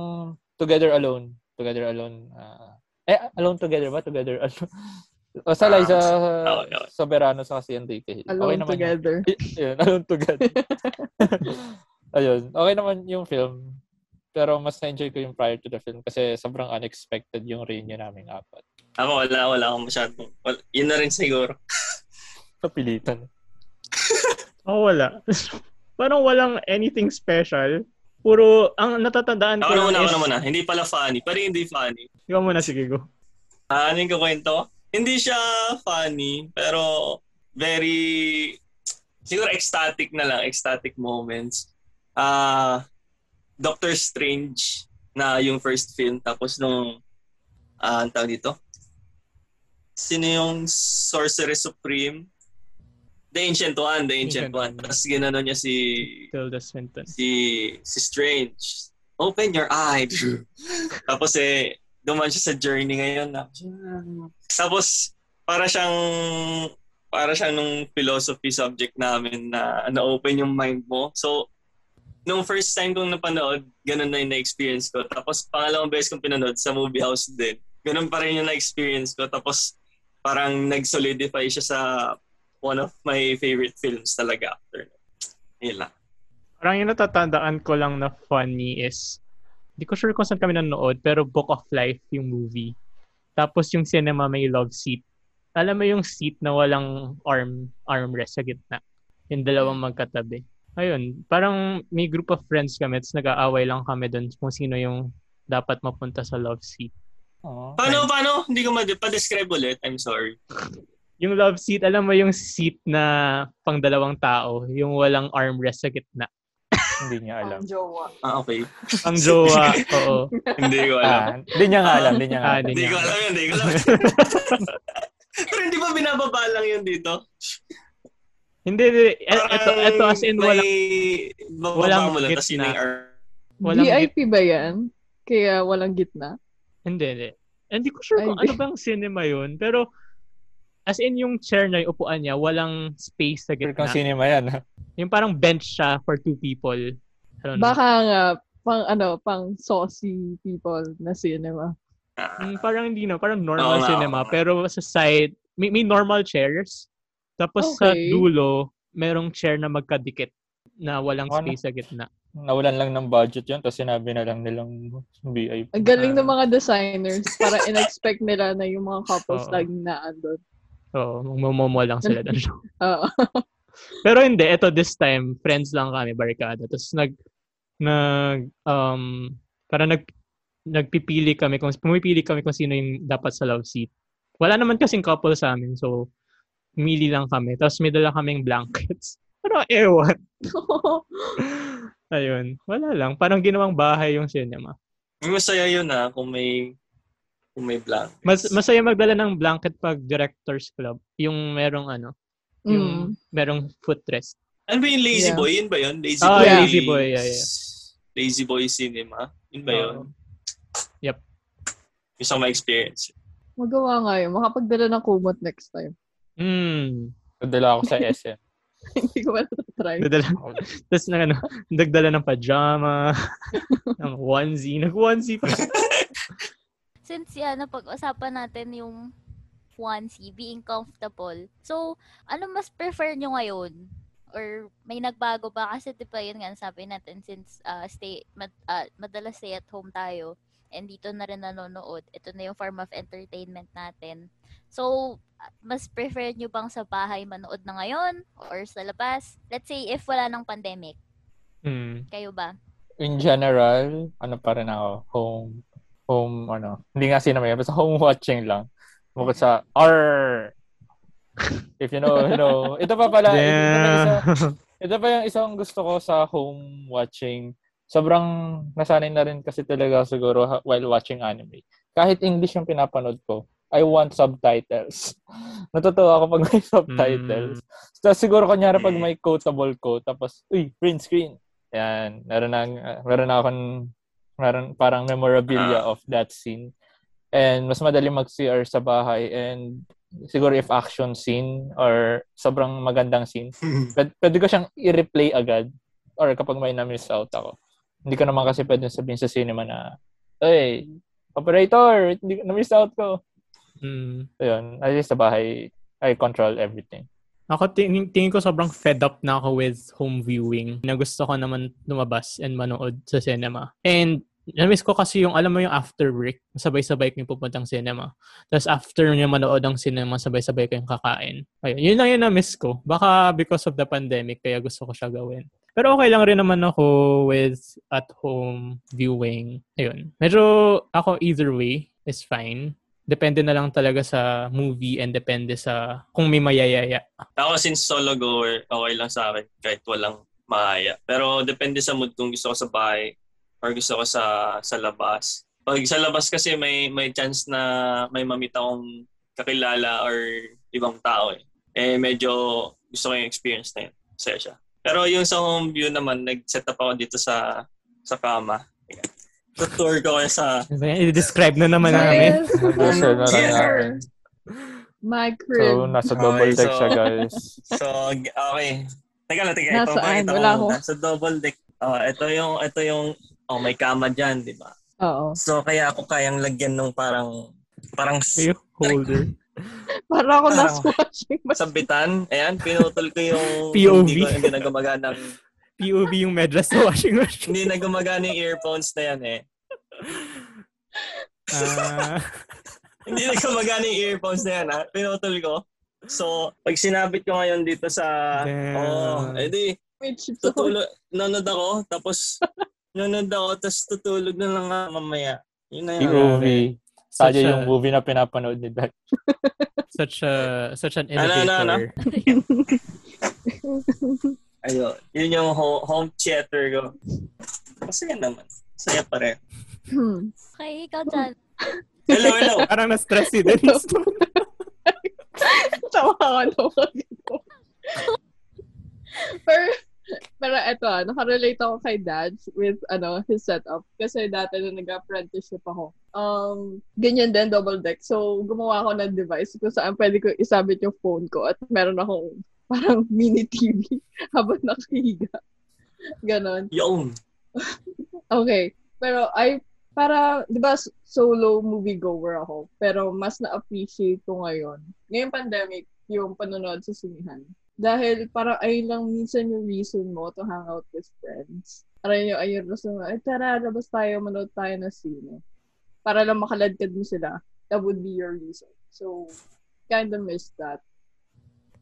Together Alone. Together Alone. ah, eh, Alone Together ba? Together Alone. o sa Ah, Liza okay, okay. Soberano sa si Enrique Hill. Alone naman yun. together. Ayun, Alone Together. ayun, okay naman yung film. Pero mas na-enjoy ko yung prior to the film kasi sobrang unexpected yung reunion naming apat. Ako wala, wala akong masyadong. Wala, yun na rin siguro. Kapilitan. Oh, wala. Parang walang anything special. Puro, ang natatandaan ko Ako muna, ako muna. Hindi pala funny. Pero hindi funny. Ikaw muna, sige, go. Ah, ano yung kukwento? Hindi siya funny, pero very, siguro ecstatic na lang, ecstatic moments. Ah, Doctor Strange na yung first film, tapos nung, ah, ang tawag dito? Sino yung Sorcerer Supreme? The Ancient One, The Ancient, Ancient One. One. Tapos ginano niya si, Tilda Swinton. si, si Strange. Open your eye. Tapos eh, duman siya sa journey ngayon. Na, tapos, para siyang, para siyang nung philosophy subject namin na na-open yung mind mo. So, nung first time kong napanood, ganun na yung na-experience ko. Tapos, pangalawang beses kong pinanood sa movie house din. Ganun pa rin yung na-experience ko. Tapos, parang nag-solidify siya sa one of my favorite films talaga after. Yun lang. Parang yung natatandaan ko lang na funny is, hindi ko sure kung saan kami nanood, pero Book of Life yung movie. Tapos yung cinema may love seat. Alam mo yung seat na walang arm armrest sa gitna. Yung dalawang magkatabi. Ayun, parang may group of friends kami, tapos nag-aaway lang kami doon kung sino yung dapat mapunta sa love seat. Oo. Paano, paano? Hindi ko ma- pa-describe ulit. I'm sorry. Yung love seat, alam mo yung seat na pang dalawang tao, yung walang armrest sa gitna. Hindi niya alam. Ang jowa. Ah, okay. Ang jowa, oo. hindi ko alam. Ah, hindi niya nga alam. Hindi niya nga Ah, alam. Hindi ko alam yun, hindi ko alam. Pero hindi ba binababa lang yun dito? Hindi, hindi. E- Ito, ito as in may, walang, bababa walang mo lang, gitna. Walang VIP ba yan? Kaya walang gitna? hindi, hindi. Hindi ko sure Ay, kung hindi. ano bang cinema yun. Pero, as in yung chair na yung upuan niya, walang space sa gitna. kung cinema yan. ha? Yung parang bench siya for two people. I don't know. Baka nga, pang ano, pang saucy people na cinema. Mm, parang hindi na, parang normal nga, cinema. nga. Pero sa side, may, may normal chairs. Tapos sa Okay. dulo, merong chair na magkadikit na walang Ano? space sa gitna. Nawalan lang ng budget yun, tapos sinabi na lang nilang VIP. Ang galing Ah. ng mga designers para in-expect nila na yung mga couples Oo. laging naandun. Oo, magmomomo lang sila. doon. Oo. Pero hindi, ito this time, friends lang kami, barkada. Tapos nag, nag, um, para nag, nagpipili kami, kung pumipili kami kung sino yung dapat sa love seat. Wala naman kasing couple sa amin, so, mili lang kami. Tapos may dala kaming blankets. Pero ewan. Ayun, wala lang. Parang ginawang bahay yung cinema. Masaya yun ah, kung may kung may blankets. Mas, masaya magdala ng blanket pag director's club. Yung merong ano, yung Mm. merong footrest. Ano ba yung Lazy Yeah. Boy? Yun ba yun? Lazy Ah, Boy. Lazy Boy, yeah, yeah. Lazy Boy Cinema. Yun ba yun? Oo. Yep. Gusto ko ma-experience. Magawa nga yun. Makapagdala ng kumot next time. Hmm. Padala ako sa SM. Hindi ko pa try. Dadala. Tapos na ano, nagdala ng pajama, ng onesie. Nag-onesie pa. Since yan, napag-usapan natin yung onesie, being comfortable. So, ano mas prefer nyo ngayon? Or may nagbago ba? Kasi di ba yun nga, sabi natin, since uh, stay, mad, uh, madalas stay at home tayo, and dito na rin nanonood, ito na yung form of entertainment natin. So, mas prefer nyo bang sa bahay manood na ngayon? Or sa labas? Let's say, if wala ng pandemic, Hmm. kayo ba? In general, ano pa rin ako, home, home, ano, hindi nga cinema yan, basta home watching lang. Bukod sa, R. If you know, you know. Ito pa pala, ito, ito, pa isa, ito pa yung isang gusto ko sa home watching. Sobrang nasanay na rin kasi talaga siguro while watching anime. Kahit English yung pinapanood ko, I want subtitles. Natutuwa ako pag may subtitles. Tapos siguro kanyari pag may quotable quote, tapos, uy, print screen. Yan, meron na, meron na akong, meron parang memorabilia Ah. of that scene. And mas madali mag-CR sa bahay. And siguro if action scene or sobrang magandang scene, pwede, pwede ko siyang i-replay agad. Or kapag may na-miss out ako. Hindi ko naman kasi pwede sabihin sa cinema na, Hey, operator, hindi, na-miss out ko. Hmm. So, yun. At least sa bahay, I control everything. Ako tingin, tingin ko sobrang fed up na ako with home viewing. Na gusto ko naman lumabas and manood sa cinema. And na-miss ko kasi yung, alam mo yung after break, sabay-sabay kayong pupuntang cinema. Tapos after nyo manood ang cinema, sabay-sabay kayong kakain. Ayun, yun lang yung na-miss ko. Baka because of the pandemic, kaya gusto ko siya gawin. Pero okay lang rin naman ako with at-home viewing. Ayun. Medyo ako either way is fine. Depende na lang talaga sa movie and depende sa kung may mayayaya. Ako since solo goer, okay lang sa akin kahit walang mahaya. Pero depende sa mood kung gusto ko sa bahay or gusto ko sa sa labas. Pag sa labas kasi may may chance na may mamita akong kakilala or ibang tao eh. Eh medyo gusto ko yung experience na yun. Masaya siya. Pero yung sa home view naman, nag-set up ako dito sa sa kama. Ayan. So tour ko kaya sa I-describe na naman namin. Yes. Nasa na namin. My So, crib. nasa double Okay, deck so- siya, guys. So, okay. Teka lang, teka. Ipapakita ko Wala muna. ako. Sa double deck. Oh, ito yung, ito yung, oh, may kama dyan, di ba? Oo. So, kaya ako kayang lagyan ng parang, parang May holder. Para ako Parang- nasa watching. sabitan. Ayan, pinutol ko yung, POV. hindi ko, hindi na gumaganang POV yung medras sa washing machine. Hindi na gumagana yung earphones na yan eh. Ah, Hindi na gumagana yung earphones na yan ha. Pinutol ko. So, pag sinabit ko ngayon dito sa... Damn. Oh, edi, tutulog, nanood ako, tapos nanood ako, tapos tutulog na lang mamaya. Yun na yun. POV. such Tayo a, yung movie na pinapanood ni Dad. such a, such an Ano, ano, ano? Ayun. Yun yung ho- home theater ko. Masaya naman. Saya pa rin. Hmm. Okay, ikaw dyan. Hello, hello. Parang na-stress si Dennis. Tawa ka dito. pero, pero eto ah, nakarelate ako kay dad with ano his setup. Kasi dati nung nag-apprenticeship ako, um, ganyan din, double deck. So, gumawa ako ng device kung saan pwede ko isabit yung phone ko at meron akong parang mini TV habang nakahiga. Ganon. Yung. Okay. Pero I, para, di ba, solo movie goer ako. Pero mas na-appreciate ko ngayon. Ngayong pandemic, yung panonood sa sinihan. Dahil parang ayun lang minsan yung reason mo to hang out with friends. Parang yung ayun reason mo, ay tara, labas tayo, manood tayo ng sine. Para lang makaladkad mo sila. That would be your reason. So, kind of miss that.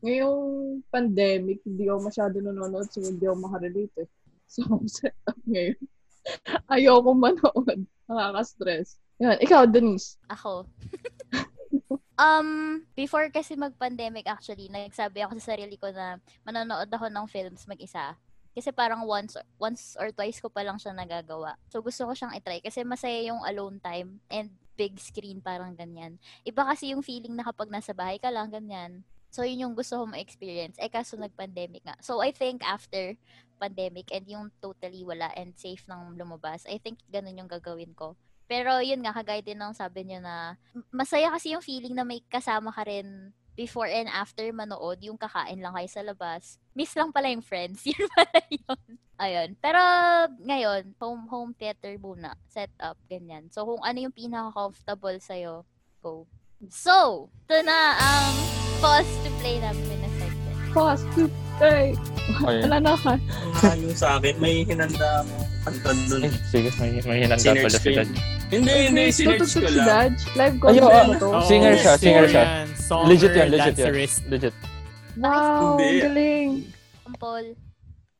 Ngayong pandemic, hindi ako masyado nanonood so hindi ako makarelate eh. So, up ngayon. Ayoko manood. Nakaka-stress. Yan. Ikaw, Denise. Ako. um, before kasi mag-pandemic actually, nagsabi ako sa sarili ko na manonood ako ng films mag-isa. Kasi parang once once or twice ko pa lang siya nagagawa. So gusto ko siyang i-try kasi masaya yung alone time and big screen parang ganyan. Iba kasi yung feeling na kapag nasa bahay ka lang ganyan. So yun yung gusto ko ma-experience. Eh kaso nag-pandemic nga. So I think after pandemic and yung totally wala and safe nang lumabas, I think ganun yung gagawin ko. Pero yun nga, kagaya din ng sabi niyo na masaya kasi yung feeling na may kasama ka rin before and after manood, yung kakain lang kayo sa labas. Miss lang pala yung friends. Yun pala yun. Ayun. Pero ngayon, home home theater muna. Set up, ganyan. So kung ano yung pinaka-comfortable sa'yo, go. So, ito na ang pause to play namin na segment. Pause to play. Ayun. Wala na ka. Ano sa akin, may hinanda ako kanta dun. Ay, sige, may, may hinanda Sinerge pala ko si. Dad. Hindi, hindi, sinerge ko si lang. Dad. Live Ay, concert oo. mo to. Oo, Singer siya, singer siya. Legit yan, legit yan. Legit. Wow, ang galing. Paul.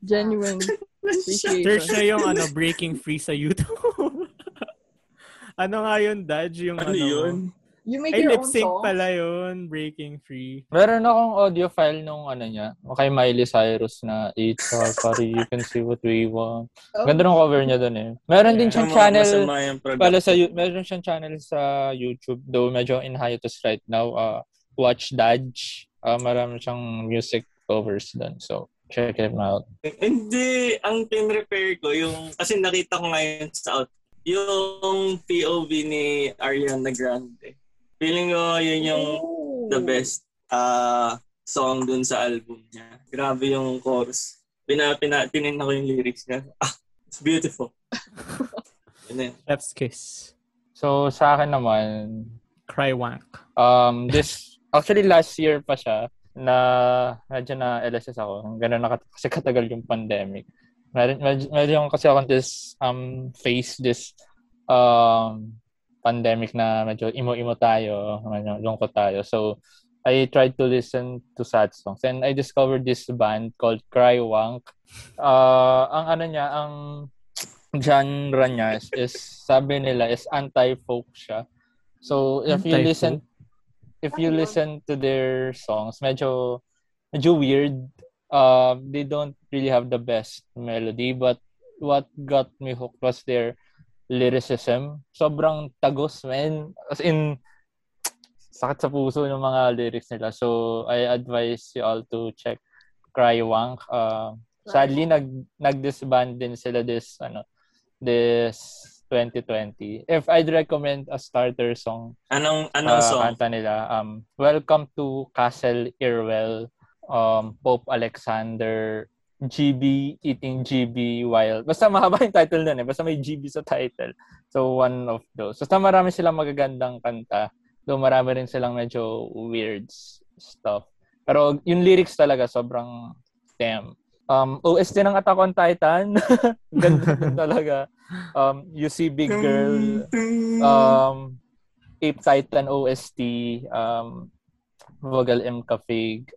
Genuine. Search na yung ano, breaking free sa YouTube. ano nga yun, Dad? Yung Ano ano, yun? You make Ay, your lip own sync song? pala yun. Breaking free. Meron akong audio file nung ano niya, kay Miley Cyrus na It's our party, you can see what we want. Oh. Ganda ng cover niya doon eh. Meron din siyang channel pala sa meron siyang channel sa YouTube though medyo in hiatus right now. Uh, Watch Dodge. Uh, marami siyang music covers doon. So, check it out. Hindi, ang pin-repair ko, yung, kasi nakita ko ngayon sa out, yung POV ni Ariana Grande. Feeling ko yun yung Oh. the best uh, song dun sa album niya. Grabe yung chorus. Pina, pina, tinignan ko yung lyrics niya. Ah, it's beautiful. Yun yun. Chef's kiss. So, sa akin naman, Cry wank. um, this, actually last year pa siya, na medyo na LSS ako. Ganun na kat- kasi katagal yung pandemic. Meron, medyo, medyo kasi ako this, um, face this, um, pandemic na medyo imo-imo tayo, medyo lungkot tayo. So, I tried to listen to sad songs. And I discovered this band called Cry Wank. Uh, ang ano niya, ang genre niya is, is sabi nila, is anti-folk siya. So, if you listen if you listen to their songs, medyo medyo weird. Uh, they don't really have the best melody, but what got me hooked was their lyricism. Sobrang tagos, man. As in, sakit sa puso yung mga lyrics nila. So, I advise you all to check Cry Wank. Uh, sadly, nag, nag-disband din sila this, ano, this 2020. If I'd recommend a starter song, Anong, anong uh, song? kanta nila. Um, Welcome to Castle Irwell, um, Pope Alexander, GB, Eating GB while... Basta mahaba yung title nun eh. Basta may GB sa title. So, one of those. Basta marami silang magagandang kanta. Though marami rin silang medyo weird stuff. Pero yung lyrics talaga, sobrang damn. Um, OST ng Attack on Titan. Ganda talaga. Um, you see Big Girl. Um, Ape Titan OST. Um, Vogal M. Cafig.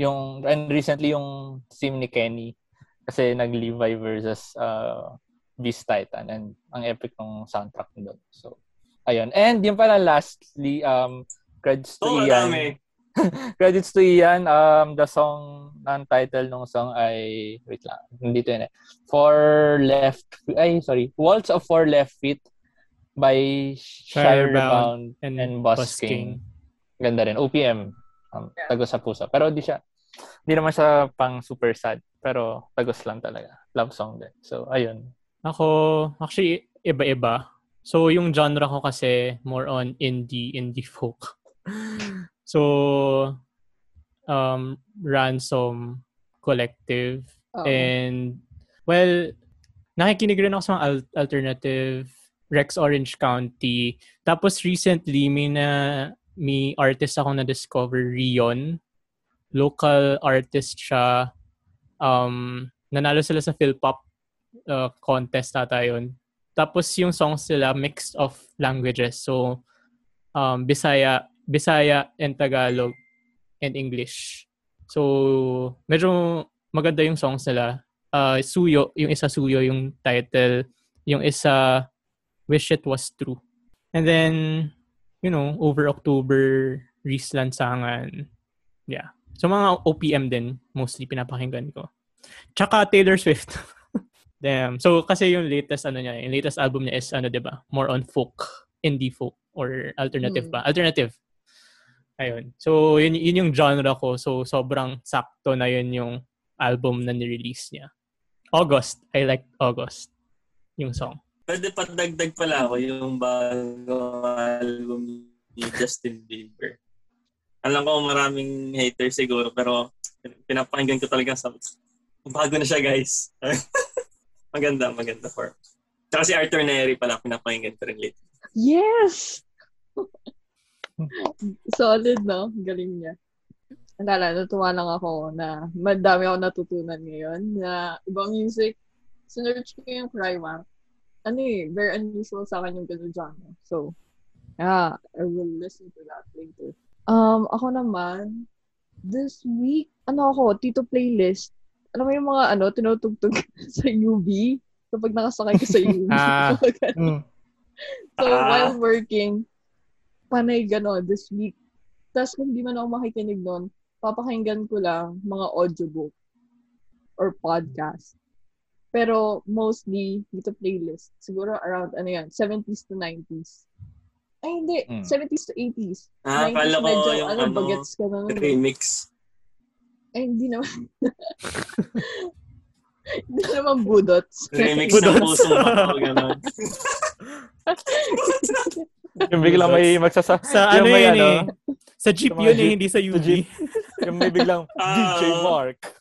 Yung, and recently yung sim ni Kenny. Kasi nag-Levi versus uh, Beast Titan. And ang epic ng soundtrack doon. So, ayun. And yung pala lastly, um, credits to Oo, Ian. dami. credits to Ian. Um, the song, ang title ng song ay, wait lang, hindi to yun eh. Four Left, ay, sorry, Waltz of Four Left Feet by Shirebound and, and Busking. Ganda rin. OPM. Um, Yeah. Tagos sa puso. Pero di siya, di naman siya pang super sad. Pero tagos lang talaga. Love song din. So, ayun. Ako, actually, iba-iba. So, yung genre ko kasi more on indie, indie folk. so, um, Ransom Collective. Oo. And, well, nakikinig rin ako sa mga al- alternative Rex Orange County. Tapos recently, may na may artist ako na-discover, Rion. Local artist siya. Um, nanalo sila sa Philpop uh, contest ata yun. Tapos yung songs sila mixed of languages. So, um, Bisaya, Bisaya and Tagalog and English. So, medyo maganda yung songs nila. Uh, Suyo, yung isa Suyo yung title. Yung isa Wish It Was True. And then, you know, over October, Reese Lansangan. Yeah. So, mga OPM din, mostly pinapakinggan ko. Tsaka Taylor Swift. Damn. So, kasi yung latest, ano niya, yung latest album niya is, ano, di ba? More on folk. Indie folk. Or alternative Hmm. ba? Alternative. Ayun. So, yun, yun yung genre ko. So, sobrang sakto na yun yung album na ni-release niya. August. I like August. Yung song. Pwede pa dagdag pala ako yung bagong album ni Justin Bieber. Alam ko maraming haters siguro pero pinapakinggan ko talaga sa bago na siya guys. maganda, maganda for. Tsaka si Arthur Neri pala pinapakinggan ko rin lately. Yes! Solid, no? Galing niya. Alala, natuwa lang ako na madami ako natutunan ngayon na ibang music. Sinerch ko yung Crywank. Ano eh, very unusual sa akin yung ganun genre. So, yeah, I will listen to that later. Um, ako naman, this week, ano ako, Tito Playlist. Alam mo yung mga ano, tinutugtog sa UV kapag nakasakay ka sa UV. Ah. So, Ah. while working, panay gano'n this week. Tapos kung di man ako makikinig nun, papakinggan ko lang mga audiobook or podcast. Pero mostly, dito playlist. Siguro around, ano yan, 70s to 90s. Ay, hindi. Mm. 70s to 80s. Ah, 90s akala ko medyo, yung ano, ano, bagets ka na nun. remix. Ay, hindi naman. hindi naman budots. Remix ng Budots. puso mo. Ganon. Yung biglang may magsasa... Sa ano yun ano, eh. Sa jeep yun eh, hindi sa jeep. Yung may biglang Ah. DJ Mark.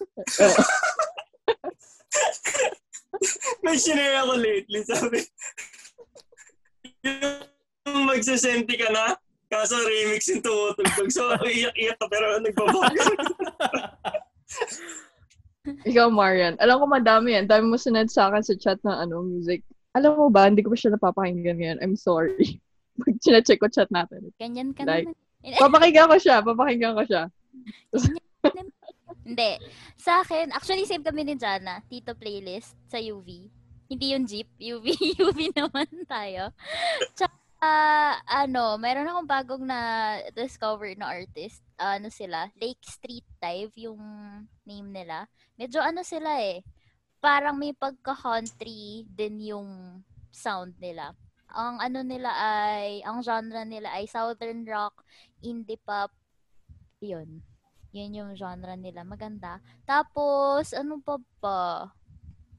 May sinare ako lately, sabi. Yung magsasenti ka na, kaso remix yung tumutugtog. So, iyak-iyak ka pero nagbabago. Ikaw, Marian. Alam ko madami yan. Dami mo sunod sa akin sa chat ng ano, music. Alam mo ba, hindi ko pa siya napapakinggan ngayon. I'm sorry. Pag check ko chat natin. Ganyan ka Like, naman. Papakinggan ko siya. Papakinggan ko siya. Hindi. Sa akin, actually same kami ni Jana. Tito playlist sa UV. Hindi yung Jeep. UV. UV naman tayo. Tsaka, ano, meron akong bagong na discover na artist. ano sila? Lake Street Dive yung name nila. Medyo ano sila eh. Parang may pagka-country din yung sound nila. Ang ano nila ay, ang genre nila ay Southern Rock, Indie Pop, yun. Yun yung genre nila. Maganda. Tapos, ano pa ba?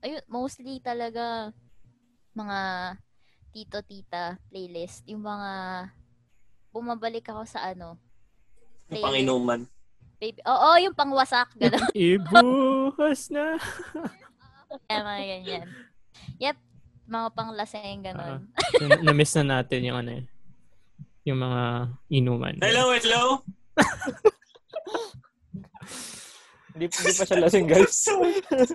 Ayun, mostly talaga mga tito-tita playlist. Yung mga bumabalik ako sa ano. Yung panginuman. Baby. Oo, yung pangwasak. Gano'n. Ibuhos na. Kaya mga ganyan. Yep. Mga panglaseng gano'n. Na- Na-miss na natin yung ano eh. Yung mga inuman. Hello, hello. Hindi Di, di pa siya lasing, guys.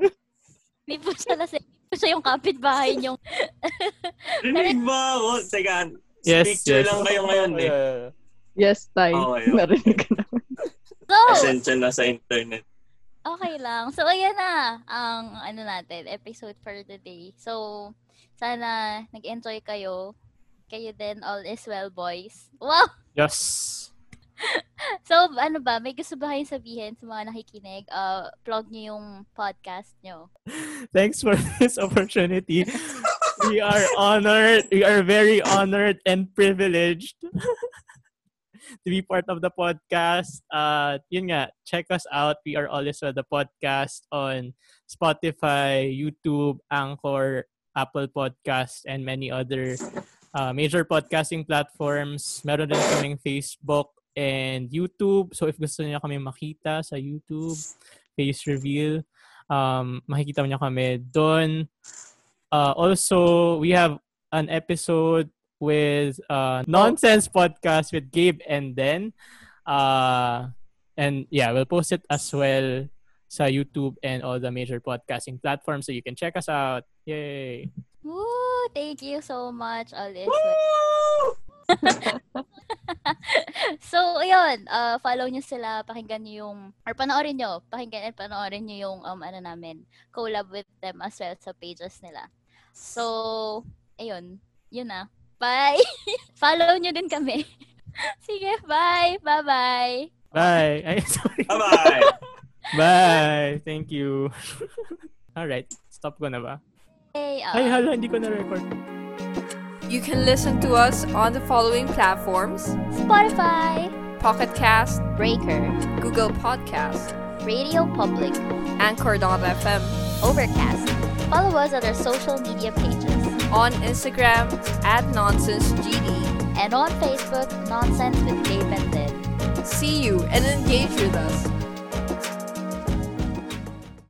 Hindi po siya lasing. Hindi po siya yung kapitbahay niyong... Rinig ba ako? Teka, Yes, picture yes. lang kayo ngayon eh. Uh, Yes, Tay. Okay, okay. Narinig ko na. So, Pasensya na sa internet. okay lang. So, ayan na ang ano natin, episode for the day. So, sana nag-enjoy kayo. Kayo din, all is well, boys. Wow! Yes. So, ano ba? May gusto ba kayong sabihin sa mga nakikinig? Uh, plug niyo yung podcast niyo. Thanks for this opportunity. we are honored. We are very honored and privileged to be part of the podcast. Uh, yun nga, check us out. We are always well the podcast on Spotify, YouTube, Anchor, Apple Podcast, and many other uh, major podcasting platforms. Meron din kaming Facebook and YouTube. So if gusto niyo kami makita sa YouTube, face reveal, um, makikita niyo kami doon. Uh, also, we have an episode with uh, Nonsense Podcast with Gabe and then. Uh, and yeah, we'll post it as well sa YouTube and all the major podcasting platforms so you can check us out. Yay! Woo! Thank you so much, all is so, ayun, uh, follow nyo sila, pakinggan nyo yung, or panoorin nyo, pakinggan at panoorin nyo yung, um, ano namin, collab with them as well sa pages nila. So, ayun, yun na. Bye! follow nyo din kami. Sige, bye! Bye-bye! Bye! Ay, sorry. Bye-bye! Bye! Thank you. Alright, stop ko na ba? Hey, uh, Ay, hala, hindi ko na-record. You can listen to us on the following platforms Spotify, Pocket Cast, Breaker, Google Podcast, Radio Public, Anchor.fm, Overcast. Follow us on our social media pages. on Instagram at NonsenseGD. And on Facebook, Nonsense with Dave and Lynn. See you and engage with us.